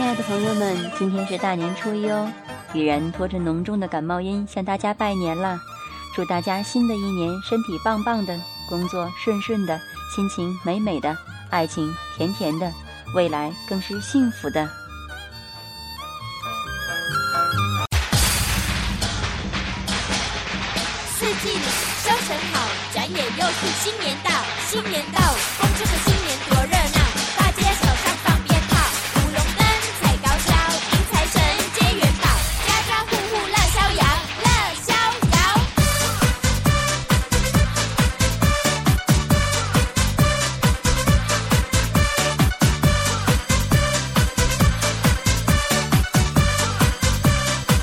亲爱的朋友们，今天是大年初一哦，雨然拖着浓重的感冒音向大家拜年啦！祝大家新的一年身体棒棒的，工作顺顺的，心情美美的，爱情甜甜的，未来更是幸福的。四季里，收成好，转眼又是新年到，新年到。